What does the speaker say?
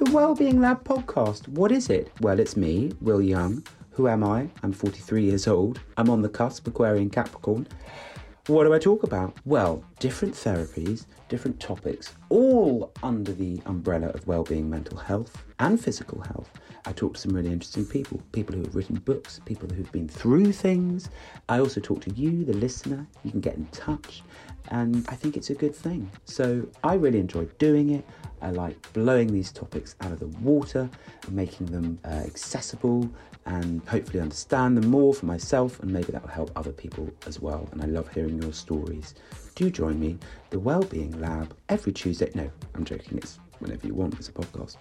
The Wellbeing Lab podcast. What is it? Well, it's me, Will Young. Who am I? I'm 43 years old. I'm on the cusp, Aquarian Capricorn. What do I talk about? Well, different therapies, different topics, all under the umbrella of well-being mental health and physical health. I talk to some really interesting people, people who have written books, people who've been through things. I also talk to you, the listener. You can get in touch, and I think it's a good thing. So I really enjoy doing it. I like blowing these topics out of the water, and making them uh, accessible, and hopefully understand them more for myself, and maybe that will help other people as well. And I love hearing your stories. Do join me, the Wellbeing Lab, every Tuesday. No, I'm joking. It's whenever you want. It's a podcast.